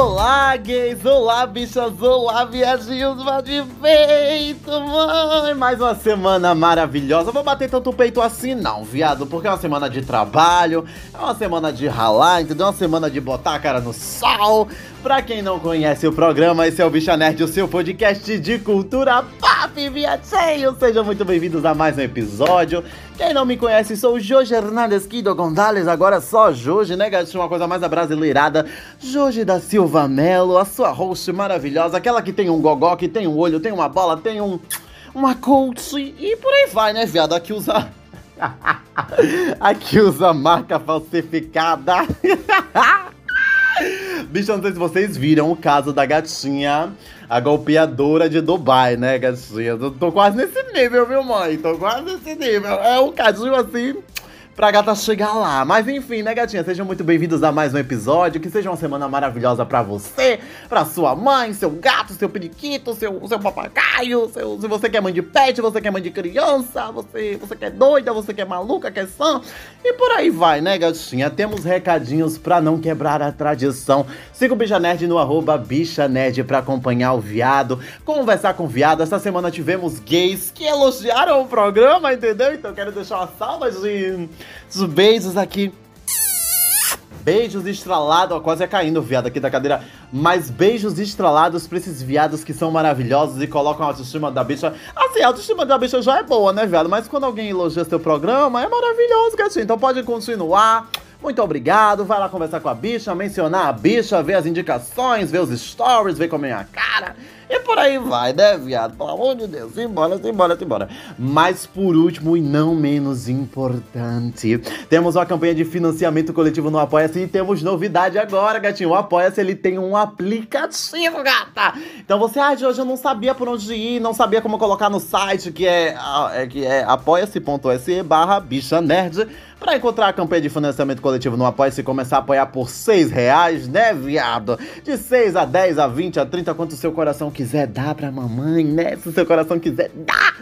Olá, gays! Olá, bichas! Olá, viadinhos! de peito, mãe! Mais uma semana maravilhosa. Vou bater tanto peito assim, não, viado, porque é uma semana de trabalho, é uma semana de ralar, entendeu? É uma semana de botar a cara no sol. Pra quem não conhece o programa, esse é o Bicha Nerd, o seu podcast de cultura pop, viadinho! Sejam muito bem-vindos a mais um episódio. Quem não me conhece, sou o Jorge Hernandes Quido Gonzalez, agora só Jorge, né, gatinho? Uma coisa mais abrasileirada. Jorge da Silva Melo, a sua host maravilhosa, aquela que tem um gogó, que tem um olho, tem uma bola, tem um. uma coach e por aí vai, né, viado? Aqui usa. Aqui usa marca falsificada. Bicho, não sei se vocês viram o caso da gatinha, a golpeadora de Dubai, né, gatinha? Tô, tô quase nesse nível, viu, mãe? Tô quase nesse nível. É um cadinho assim pra gata chegar lá. Mas enfim, né, gatinha? Sejam muito bem-vindos a mais um episódio. Que seja uma semana maravilhosa pra você, pra sua mãe, seu gato, seu periquito, seu, seu papagaio. Seu, se você quer mãe de pet, você quer mãe de criança, você, você quer doida, você quer maluca, quer sã. E por aí vai, né, gatinha? Temos recadinhos pra não quebrar a tradição. Siga o Bicha Nerd no arroba Bicha Nerd pra acompanhar o viado, conversar com o viado. Essa semana tivemos gays que elogiaram o programa, entendeu? Então quero deixar uma salva de os beijos aqui. Beijos estralados, ó, quase é caindo o viado aqui da cadeira. Mas beijos estralados pra esses viados que são maravilhosos e colocam a autoestima da bicha. Assim, a autoestima da bicha já é boa, né, viado? Mas quando alguém elogia seu programa, é maravilhoso, gatinho. Então pode continuar. Muito obrigado. Vai lá conversar com a bicha, mencionar a bicha, ver as indicações, ver os stories, ver como é a cara. E por aí vai, né, viado? Pelo amor de Deus, simbora, simbora, simbora. Mas por último e não menos importante, temos uma campanha de financiamento coletivo no Apoia-se e temos novidade agora, gatinho. O Apoia-se, ele tem um aplicativo, gata. Então você, ah, hoje eu não sabia por onde ir, não sabia como colocar no site, que é, é que é apoia-se.se barra bicha nerd. Pra encontrar a campanha de financiamento coletivo no Apoia-se e começar a apoiar por 6 reais, né, viado? De 6 a 10, a 20, a 30, quanto o seu coração quiser dar pra mamãe, né? Se o seu coração quiser dar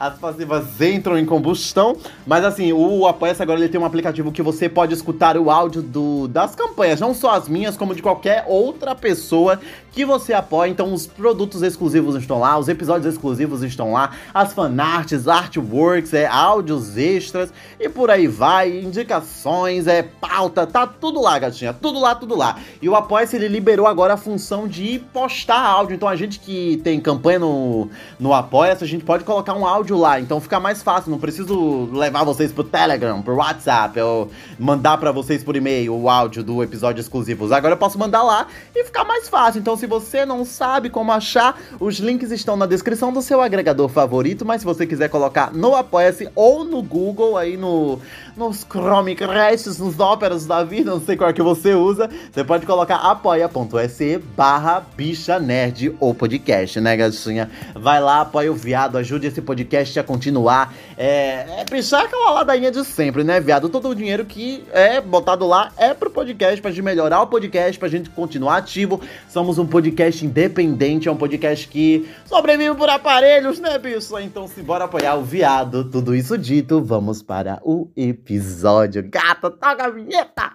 as passivas entram em combustão. Mas assim, o Apoia-se agora ele tem um aplicativo que você pode escutar o áudio do, das campanhas, não só as minhas, como de qualquer outra pessoa que você apoia. Então, os produtos exclusivos estão lá, os episódios exclusivos estão lá, as fanarts, artworks, é, áudios extras e por aí vai, indicações, é pauta, tá tudo lá, gatinha, tudo lá, tudo lá. E o Apoia-se ele liberou agora a função de postar áudio. Então, a gente que tem campanha no, no Apoia-se, a gente pode colocar um áudio lá. Então, fica mais fácil. Não preciso levar vocês pro Telegram, pro WhatsApp, ou mandar para vocês por e-mail o áudio do episódio exclusivo. Agora eu posso mandar lá e ficar mais fácil. Então, se você não sabe como achar, os links estão na descrição do seu agregador favorito, mas se você quiser colocar no Apoia-se ou no Google, aí no, nos Chromecast, nos óperas da vida, não sei qual é que você usa, você pode colocar apoia.se barra bicha nerd ou podcast, né, gatinha? Vai lá, apoia o viado, ajude esse podcast a continuar. É, é pichar aquela ladainha de sempre, né, viado? Todo o dinheiro que é botado lá é pro podcast, pra gente melhorar o podcast, pra gente continuar ativo. Somos um podcast independente, é um podcast que sobrevive por aparelhos, né, bicho? Então, se bora apoiar o viado, tudo isso dito, vamos para o episódio. Gata, toca a vinheta!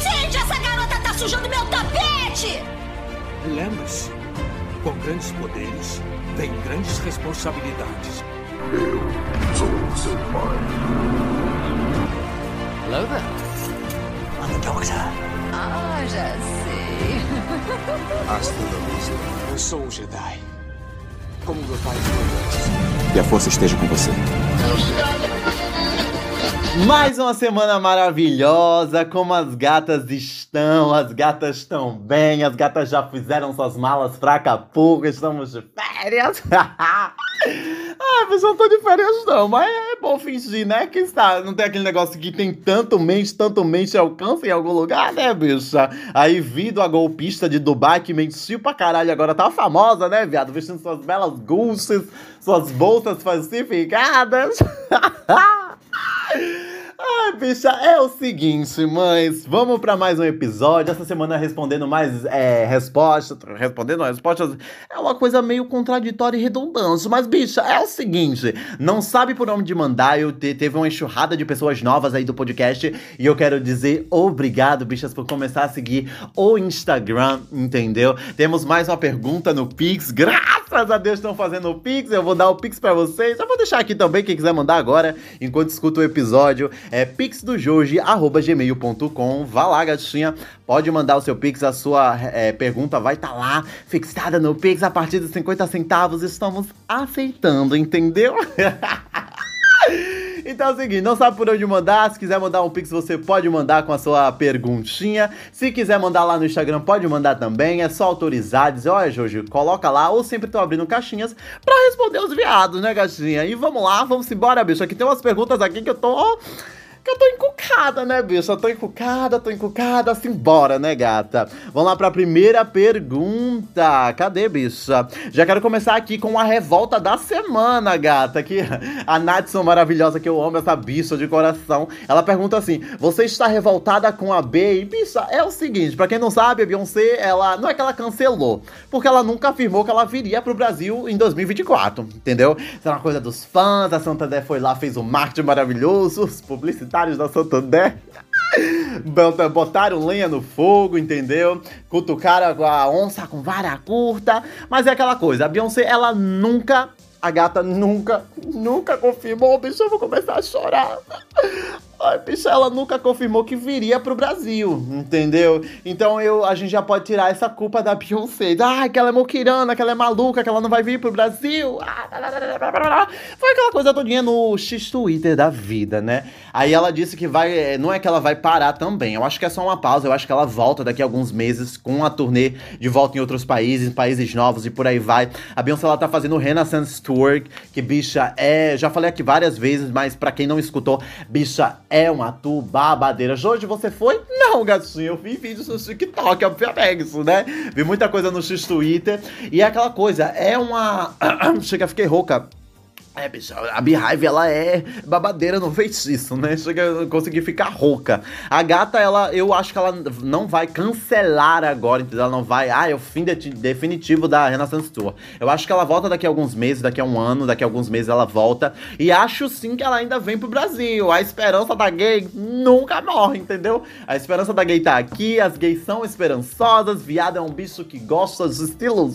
Gente, essa garota tá sujando meu tapete! Lembre-se, com grandes poderes vem grandes responsabilidades. Eu sou seu pai. Hello there. I'm the doctor. Ah, já sei. Hasta la vista. Eu sou um Jedi. Como meu pai foi antes. Que a força esteja com você. Mais uma semana maravilhosa, como as gatas estão, as gatas estão bem, as gatas já fizeram suas malas pra Acapulco, estamos de férias. Ah, pessoal, não tô de férias não, mas é bom fingir, né? Que está, não tem aquele negócio que tem tanto mente, tanto mente alcança em algum lugar, né, bicha? Aí vindo a golpista de Dubai que mentiu pra caralho, agora tá famosa, né, viado? Vestindo suas belas gulches, suas bolsas falsificadas. Ai, bicha, é o seguinte, mães. Vamos pra mais um episódio. Essa semana respondendo mais é, respostas. Respondendo respostas é uma coisa meio contraditória e redundante. Mas, bicha, é o seguinte: não sabe por onde mandar. Eu te, teve uma enxurrada de pessoas novas aí do podcast. E eu quero dizer obrigado, bichas, por começar a seguir o Instagram, entendeu? Temos mais uma pergunta no Pix. Graças a Deus estão fazendo o Pix. Eu vou dar o Pix pra vocês. Eu vou deixar aqui também, quem quiser mandar agora, enquanto escuta o episódio é pixdojorge.gmail.com. Vá lá, gatinha. Pode mandar o seu pix, a sua é, pergunta vai estar tá lá, fixada no pix a partir de 50 centavos. Estamos aceitando, entendeu? Então é o seguinte, não sabe por onde mandar? Se quiser mandar um pix, você pode mandar com a sua perguntinha. Se quiser mandar lá no Instagram, pode mandar também. É só autorizar, dizer, olha, Jorge, coloca lá. Ou sempre tô abrindo caixinhas pra responder os viados, né, gatinha? E vamos lá, vamos embora, bicho. Aqui tem umas perguntas aqui que eu tô que eu tô encucada, né, bicho? Eu tô encucada, tô encucada, assim, bora, né, gata? Vamos lá pra primeira pergunta. Cadê, bicha? Já quero começar aqui com a revolta da semana, gata. Que a Natson maravilhosa, que eu amo essa bicha de coração. Ela pergunta assim: Você está revoltada com a B? E, bicha, é o seguinte: pra quem não sabe, a Beyoncé, ela. Não é que ela cancelou, porque ela nunca afirmou que ela viria pro Brasil em 2024, entendeu? Isso é uma coisa dos fãs. A Santander foi lá, fez um marketing maravilhoso, os publicitários da Santander. Botaram lenha no fogo, entendeu? Cutucaram a onça com vara curta. Mas é aquela coisa, a Beyoncé, ela nunca a gata nunca, nunca confirmou, bicho, eu vou começar a chorar. Ai, bicho, ela nunca confirmou que viria pro Brasil, entendeu? Então eu, a gente já pode tirar essa culpa da Beyoncé. Ah, que ela é moquirana, que ela é maluca, que ela não vai vir pro Brasil. Foi aquela coisa todinha no X-Twitter da vida, né? Aí ela disse que vai. Eh, não é que ela vai parar também. Eu acho que é só uma pausa. Eu acho que ela volta daqui a alguns meses com a turnê de volta em outros países, países novos e por aí vai. A Beyoncé ela tá fazendo o Renaissance Tour, que bicha é. Já falei aqui várias vezes, mas para quem não escutou, bicha é uma tu babadeira. Hoje você foi? Não, gatinho. Eu vi vídeos no TikTok, obviamente, isso, né? Vi muita coisa no X-Twitter. E é aquela coisa, é uma. Chega, fiquei rouca. É, bicho, a Beehive, ela é babadeira no feitiço, né? Chega a conseguir ficar rouca. A gata, ela, eu acho que ela não vai cancelar agora, entendeu? Ela não vai, ah, é o fim de, definitivo da Renaissance Tour. Eu acho que ela volta daqui a alguns meses, daqui a um ano, daqui a alguns meses ela volta. E acho sim que ela ainda vem pro Brasil. A esperança da gay nunca morre, entendeu? A esperança da gay tá aqui, as gays são esperançosas, viado é um bicho que gosta de estilo.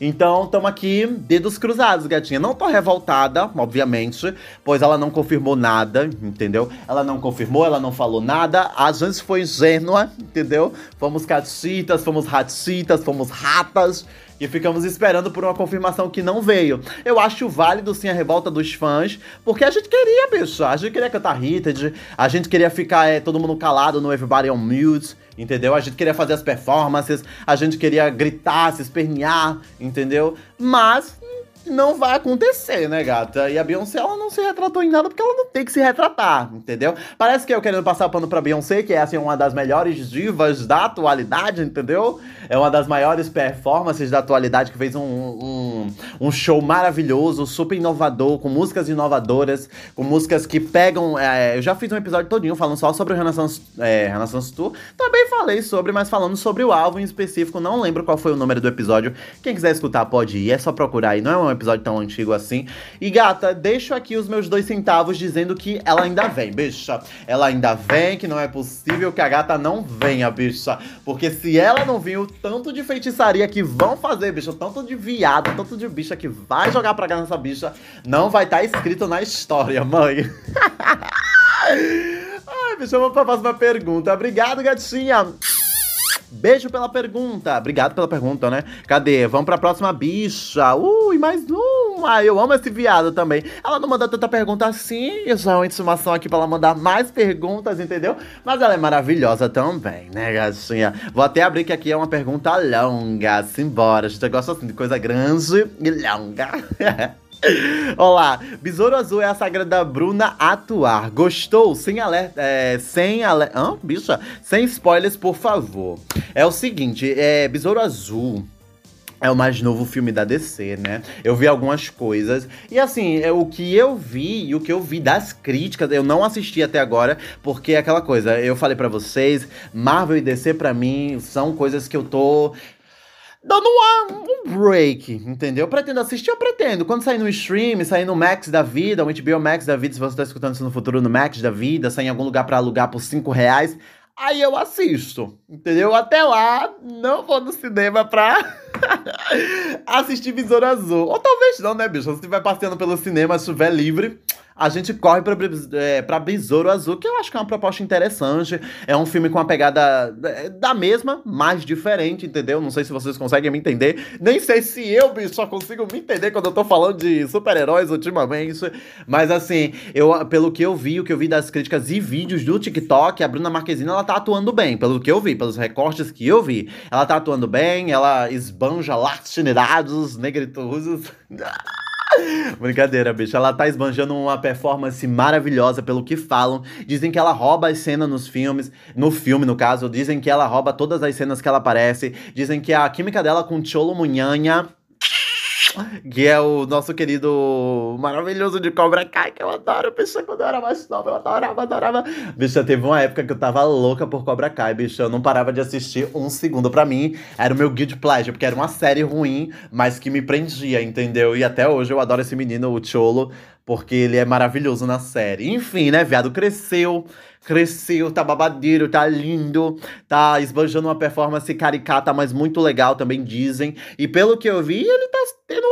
Então, tamo aqui, dedos cruzados, gatinha. Não tô revoltada revoltada, obviamente, pois ela não confirmou nada, entendeu? Ela não confirmou, ela não falou nada. A gente foi ingênua, entendeu? Fomos catitas, fomos ratitas, fomos ratas e ficamos esperando por uma confirmação que não veio. Eu acho válido sim a revolta dos fãs, porque a gente queria, bicho. A gente queria cantar Hitted, a gente queria ficar é, todo mundo calado no Everybody on Mute, entendeu? A gente queria fazer as performances, a gente queria gritar, se espernear, entendeu? Mas não vai acontecer, né, gata? E a Beyoncé, ela não se retratou em nada porque ela não tem que se retratar, entendeu? Parece que eu querendo passar pano pra Beyoncé, que é, assim, uma das melhores divas da atualidade, entendeu? É uma das maiores performances da atualidade, que fez um, um, um show maravilhoso, super inovador, com músicas inovadoras, com músicas que pegam... É, eu já fiz um episódio todinho falando só sobre o Renaissance, é, Renaissance Tour. Também falei sobre, mas falando sobre o álbum em específico, não lembro qual foi o número do episódio. Quem quiser escutar pode ir, é só procurar aí, não é um episódio tão antigo assim. E gata, deixo aqui os meus dois centavos dizendo que ela ainda vem, bicha. Ela ainda vem, que não é possível que a gata não venha, bicha. Porque se ela não vir, o tanto de feitiçaria que vão fazer, bicha, tanto de viado, tanto de bicha que vai jogar pra cá nessa bicha, não vai estar tá escrito na história, mãe. Ai, bicha, vamos pra próxima pergunta. Obrigado, gatinha. Beijo pela pergunta. Obrigado pela pergunta, né? Cadê? Vamos pra próxima bicha. Ui, mais uma. Eu amo esse viado também. Ela não manda tanta pergunta assim. Eu já uma intimação aqui pra ela mandar mais perguntas, entendeu? Mas ela é maravilhosa também, né, gatinha? Vou até abrir que aqui é uma pergunta longa. Simbora. A gente gosta assim de coisa grande e longa. Olá, Besouro Azul é a sagra da Bruna atuar. Gostou? Sem alerta. É, sem alerta. Hã? Bicha? Sem spoilers, por favor. É o seguinte, é. Besouro Azul É o mais novo filme da DC, né? Eu vi algumas coisas. E assim, é, o que eu vi e o que eu vi das críticas, eu não assisti até agora, porque é aquela coisa, eu falei pra vocês, Marvel e DC pra mim são coisas que eu tô dando uma- um break, entendeu? Eu pretendo assistir, eu pretendo. Quando sair no stream, sair no Max da vida, o HBO Max da vida, se você tá escutando isso no futuro no Max da vida, sair em algum lugar pra alugar por 5 reais, aí eu assisto, entendeu? Até lá, não vou no cinema pra assistir Besouro Azul. Ou talvez não, né, bicho? Se estiver passeando pelo cinema, se estiver livre, a gente corre pra, é, Besouro Azul, que eu acho que é uma proposta interessante. É um filme com uma pegada é, da mesma, mais diferente, entendeu? Não sei se vocês conseguem me entender. Nem sei se eu, bicho, só consigo me entender quando eu tô falando de super-heróis ultimamente. Mas assim, eu, pelo que eu vi, o que eu vi das críticas e vídeos do TikTok, a Bruna Marquezine, ela tá atuando bem. Pelo que eu vi, pelos recortes que eu vi. Ela tá atuando bem, ela esbanja latinidades, negritudes. Brincadeira, bicho. Ela tá esbanjando uma performance maravilhosa pelo que falam. Dizem que ela rouba as cenas nos filmes, no filme, no caso. Dizem que ela rouba todas as cenas que ela aparece. Dizem que a química dela com Cholo Munhanha. Que é o nosso querido maravilhoso de Cobra Kai, que eu adoro, bicho, quando eu era mais nova, eu adorava, adorava. Bicho, teve uma época que eu tava louca por Cobra Kai, bicho, eu não parava de assistir um segundo pra mim. Era o meu guilty pleasure, porque era uma série ruim, mas que me prendia, entendeu? E até hoje eu adoro esse menino, o Cholo, porque ele é maravilhoso na série. Enfim, né, viado, cresceu, cresceu, tá babadeiro, tá lindo, tá esbanjando uma performance caricata, mas muito legal também dizem. E pelo que eu vi, ele tá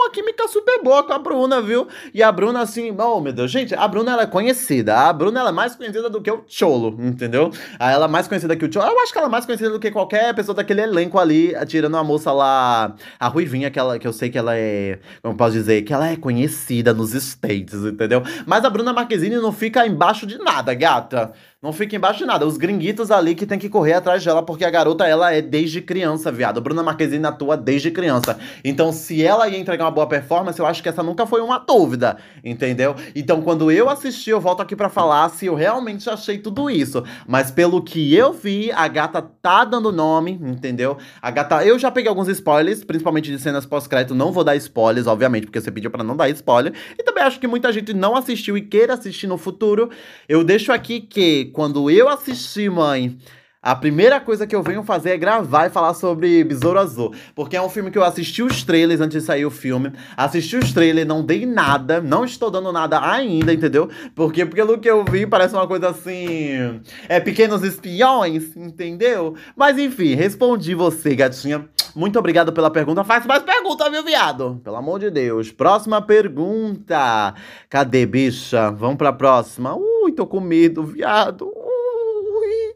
uma química super boa com a Bruna, viu? E a Bruna, assim, oh meu Deus, gente, a Bruna ela é conhecida. A Bruna ela é mais conhecida do que o Cholo, entendeu? Ela é mais conhecida que o Cholo. Eu acho que ela é mais conhecida do que qualquer pessoa daquele elenco ali, tirando a moça lá, a Ruivinha, que, ela, que eu sei que ela é, como posso dizer, que ela é conhecida nos States, entendeu? Mas a Bruna Marquezine não fica embaixo de nada, gata. Não fica embaixo de nada. Os gringuitos ali que tem que correr atrás dela, porque a garota, ela é desde criança, viado. Bruna Marquezine atua desde criança. Então, se ela ia entregar uma boa performance, eu acho que essa nunca foi uma dúvida, entendeu? Então, quando eu assisti, eu volto aqui pra falar se eu realmente achei tudo isso. Mas pelo que eu vi, a gata tá dando nome, entendeu? A gata. Eu já peguei alguns spoilers, principalmente de cenas pós-crédito. Não vou dar spoilers, obviamente, porque você pediu pra não dar spoiler. E também acho que muita gente não assistiu e queira assistir no futuro. Eu deixo aqui que quando eu assisti, mãe. A primeira coisa que eu venho fazer é gravar e falar sobre Besouro Azul. Porque é um filme que eu assisti os trailers antes de sair o filme. Assisti os trailers, não dei nada. Não estou dando nada ainda, entendeu? Porque pelo que eu vi, parece uma coisa assim. É pequenos espiões, entendeu? Mas enfim, respondi você, gatinha. Muito obrigado pela pergunta. Faz mais perguntas, viu, viado? Pelo amor de Deus. Próxima pergunta. Cadê, bicha? Vamos pra próxima. Ui, tô com medo, viado. Ui.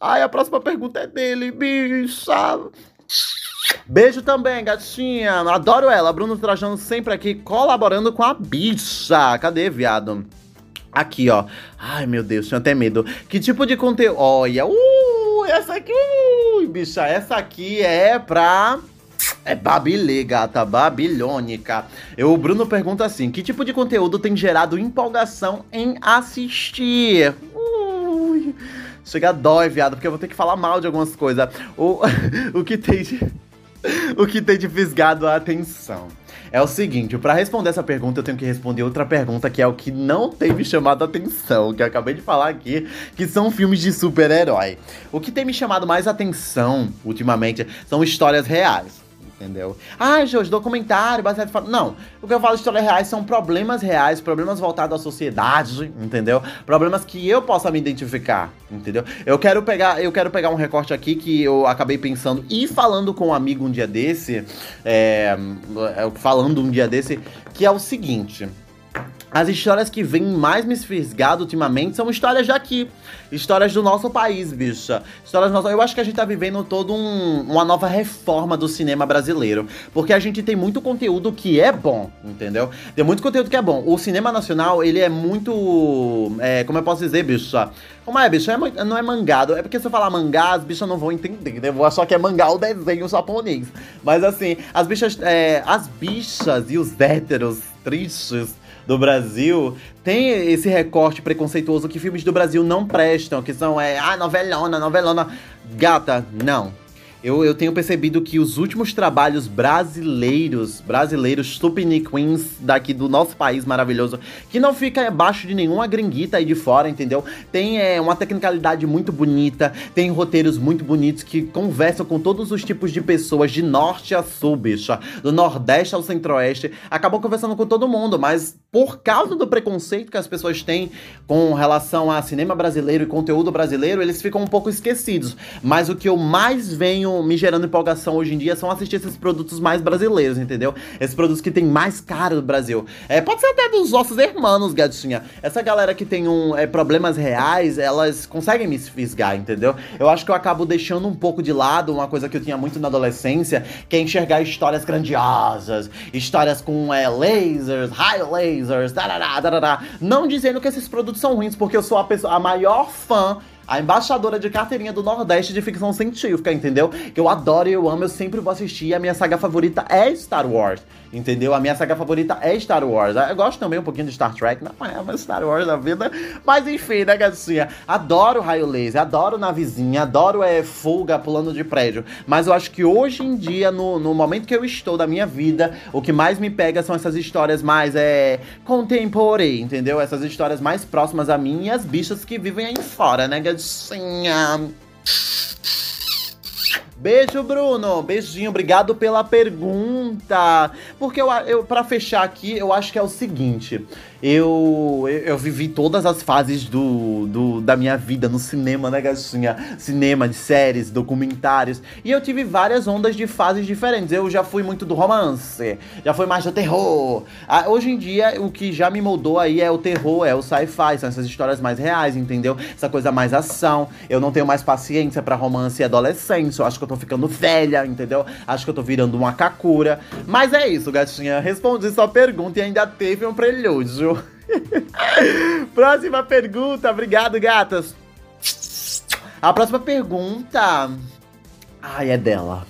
Ai, a próxima pergunta é dele, bicha. Beijo também, gatinha. Adoro ela. Bruno Trajano sempre aqui colaborando com a bicha. Cadê, viado? Aqui, ó. Ai, meu Deus, tinha até medo. Que tipo de conteúdo. Olha, uh, essa aqui, uh, bicha, essa aqui é pra. É Babilê, gata, babilônica. Eu, o Bruno pergunta assim: que tipo de conteúdo tem gerado empolgação em assistir? Ui, chega dói, viado, porque eu vou ter que falar mal de algumas coisas. O, o que tem de. O que tem de fisgado a atenção. É o seguinte, pra responder essa pergunta, eu tenho que responder outra pergunta, que é o que não tem me chamado a atenção, que eu acabei de falar aqui, que são filmes de super-herói. O que tem me chamado mais atenção, ultimamente, são histórias reais. Entendeu? Ah, Jorge, documentário, baseado em. Não. O que eu falo de histórias reais são problemas reais, problemas voltados à sociedade, entendeu? Problemas que eu possa me identificar, entendeu? Eu quero pegar, eu quero pegar um recorte aqui que eu acabei pensando e falando com um amigo um dia desse, é, falando um dia desse, que é o seguinte. As histórias que vêm mais me fisgado ultimamente são histórias daqui. Histórias do nosso país, bicha. Histórias nosso... Eu acho que a gente tá vivendo todo um, uma nova reforma do cinema brasileiro. Porque a gente tem muito conteúdo que é bom, entendeu? Tem muito conteúdo que é bom. O cinema nacional, ele é muito. É, como eu posso dizer, bicha? Como é, bicho? É, não é mangado. É porque se eu falar mangá, as bichas não vão entender, né? Vou achar que é mangá o desenho japonês. Mas assim, as bichas. É, as bichas e os héteros tristes do Brasil tem esse recorte preconceituoso que filmes do Brasil não prestam, que são, é, ah, novelona, novelona. Gata, não. Eu, eu tenho percebido que os últimos trabalhos brasileiros, brasileiros Tupini Queens daqui do nosso país maravilhoso, que não fica abaixo de nenhuma gringuita aí de fora, entendeu? Tem é, uma tecnicalidade muito bonita, tem roteiros muito bonitos que conversam com todos os tipos de pessoas, de norte a sul, bicha, do nordeste ao centro-oeste, acabam conversando com todo mundo, mas por causa do preconceito que as pessoas têm com relação a cinema brasileiro e conteúdo brasileiro, eles ficam um pouco esquecidos. Mas o que eu mais venho me gerando empolgação hoje em dia são assistir esses produtos mais brasileiros, entendeu? Esses produtos que tem mais cara do Brasil. É, pode ser até dos nossos irmãos, gatinha. Essa galera que tem um, é, problemas reais, elas conseguem me fisgar, entendeu? Eu acho que eu acabo deixando um pouco de lado uma coisa que eu tinha muito na adolescência, que é enxergar histórias grandiosas, histórias com é, lasers, raio lasers, darará, darará. Não dizendo que esses produtos são ruins, porque eu sou a, pessoa, a maior fã a embaixadora de carteirinha do Nordeste de ficção científica, entendeu? Que eu adoro e eu amo, eu sempre vou assistir. A minha saga favorita é Star Wars, entendeu? A minha saga favorita é Star Wars. Eu gosto também um pouquinho de Star Trek, não é mais Star Wars da vida. Mas enfim, né, gatinha? Adoro raio laser, adoro navezinha, adoro é, fuga pulando de prédio. Mas eu acho que hoje em dia, no, no momento que eu estou da minha vida, o que mais me pega são essas histórias mais é, contemporâneas, entendeu? Essas histórias mais próximas a mim e as bichas que vivem aí fora, né, gatinha? Beijo, Bruno. Beijinho, obrigado pela pergunta. Porque eu, eu para fechar aqui, eu acho que é o seguinte eu, eu, eu, vivi todas as fases do, do, da minha vida no cinema, né, gatinha? Cinema, de séries, documentários. E eu tive várias ondas de fases diferentes. Eu já fui muito do romance, já fui mais do terror. Ah, hoje em dia, o que já me moldou aí é o terror, é o sci-fi, são essas histórias mais reais, entendeu? Essa coisa mais ação. Eu não tenho mais paciência para romance e adolescência. Eu acho que eu tô ficando velha, entendeu? Acho que eu tô virando uma kakura. Mas é isso, gatinha. Respondi sua pergunta e ainda teve um prelúdio. próxima pergunta, obrigado, gatas. A próxima pergunta. Ai, é dela.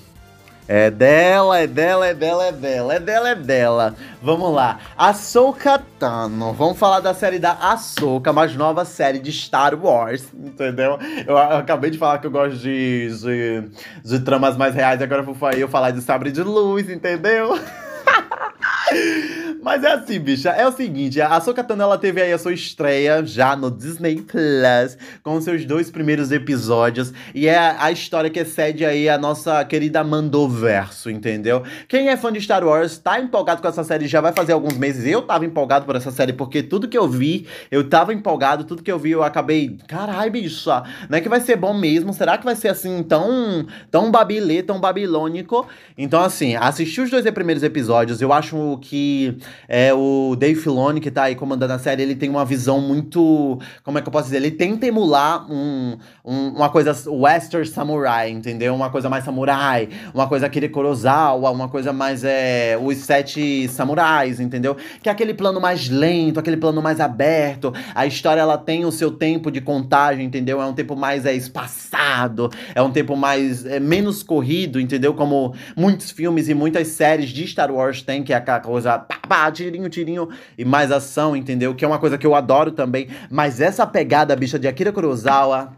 É dela, é dela, é dela, é dela, é dela, é dela. Vamos lá. Ahsoka Tano. Vamos falar da série da Ahsoka, mais nova série de Star Wars, entendeu? Eu, eu acabei de falar que eu gosto de, de, de tramas mais reais, agora eu vou falar de sabre de luz, entendeu? Mas é assim, bicha. É o seguinte, a Ahsoka ela teve aí a sua estreia já no Disney Plus, com seus dois primeiros episódios. E é a história que excede aí a nossa querida Mandoverso, entendeu? Quem é fã de Star Wars, tá empolgado com essa série já vai fazer alguns meses. Eu tava empolgado por essa série, porque tudo que eu vi, eu tava empolgado. Tudo que eu vi, eu acabei... Carai, bicha, não é que vai ser bom mesmo? Será que vai ser assim, tão, tão babilê, tão babilônico? Então, assim, assisti os dois primeiros episódios. Eu acho que é, o Dave Filoni, que tá aí comandando a série, ele tem uma visão muito. Como é que eu posso dizer? Ele tenta emular um, um, uma coisa western samurai, entendeu? Uma coisa mais samurai, uma coisa aquele Kurosawa, uma coisa mais. É, os sete samurais, entendeu? Que é aquele plano mais lento, aquele plano mais aberto. A história ela tem o seu tempo de contagem, entendeu? É um tempo mais é, espaçado, é um tempo mais. É, menos corrido, entendeu? Como muitos filmes e muitas séries de Star Wars têm, que é aquela coisa. Pá, pá, tirinho, tirinho e mais ação, entendeu? Que é uma coisa que eu adoro também. Mas essa pegada, bicha, de Akira Kurosawa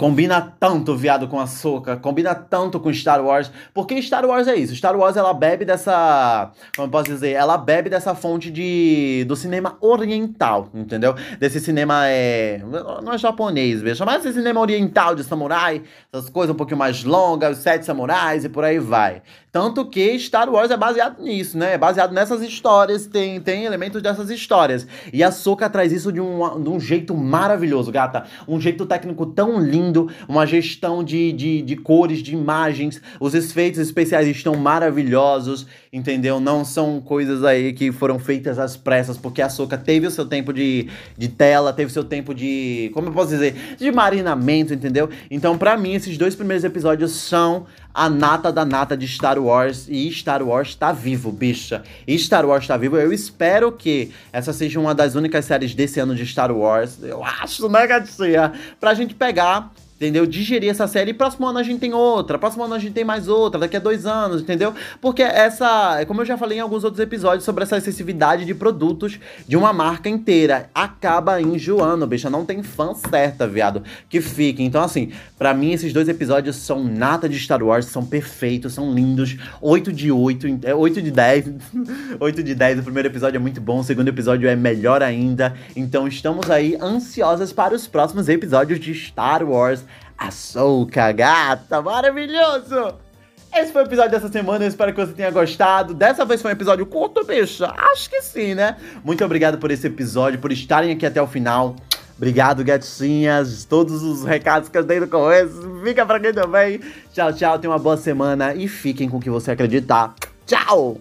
Combina tanto, viado, com a Soca, combina tanto com Star Wars, porque Star Wars é isso. Star Wars ela bebe dessa, como eu posso dizer, ela bebe dessa fonte de do cinema oriental, entendeu? Desse cinema é, não é japonês, veja, mas esse cinema oriental de samurai, essas coisas um pouquinho mais longas, os sete samurais e por aí vai. Tanto que Star Wars é baseado nisso, né? É baseado nessas histórias, tem, tem elementos dessas histórias. E a Soca traz isso de um, de um jeito maravilhoso, gata. Um jeito técnico tão lindo, uma gestão de, de, de cores, de imagens. Os efeitos especiais estão maravilhosos, entendeu? Não são coisas aí que foram feitas às pressas, porque a Soca teve o seu tempo de, de tela, teve o seu tempo de. Como eu posso dizer? De marinamento, entendeu? Então, para mim, esses dois primeiros episódios são a nata da nata de Star Wars e Star Wars tá vivo, bicha. E Star Wars tá vivo. Eu espero que essa seja uma das únicas séries desse ano de Star Wars. Eu acho, né, gatinha? Pra gente pegar entendeu? Digerir essa série e próximo ano a gente tem outra, próximo ano a gente tem mais outra, daqui a dois anos, entendeu? Porque essa, como eu já falei em alguns outros episódios sobre essa excessividade de produtos de uma marca inteira, acaba enjoando, bicha, não tem fã certa, viado, que fique. Então, assim, para mim esses dois episódios são nata de Star Wars, são perfeitos, são lindos, 8 de 8, 8 é, de 10, 8 de 10, o primeiro episódio é muito bom, o segundo episódio é melhor ainda, então estamos aí ansiosas para os próximos episódios de Star Wars Açouca, gata, maravilhoso! Esse foi o episódio dessa semana, eu espero que você tenha gostado. Dessa vez foi um episódio curto, bicho? Acho que sim, né? Muito obrigado por esse episódio, por estarem aqui até o final. Obrigado, gatinhas. Todos os recados que eu dei no começo. Fica pra quem também. Tchau, tchau. Tenha uma boa semana e fiquem com o que você acreditar. Tchau!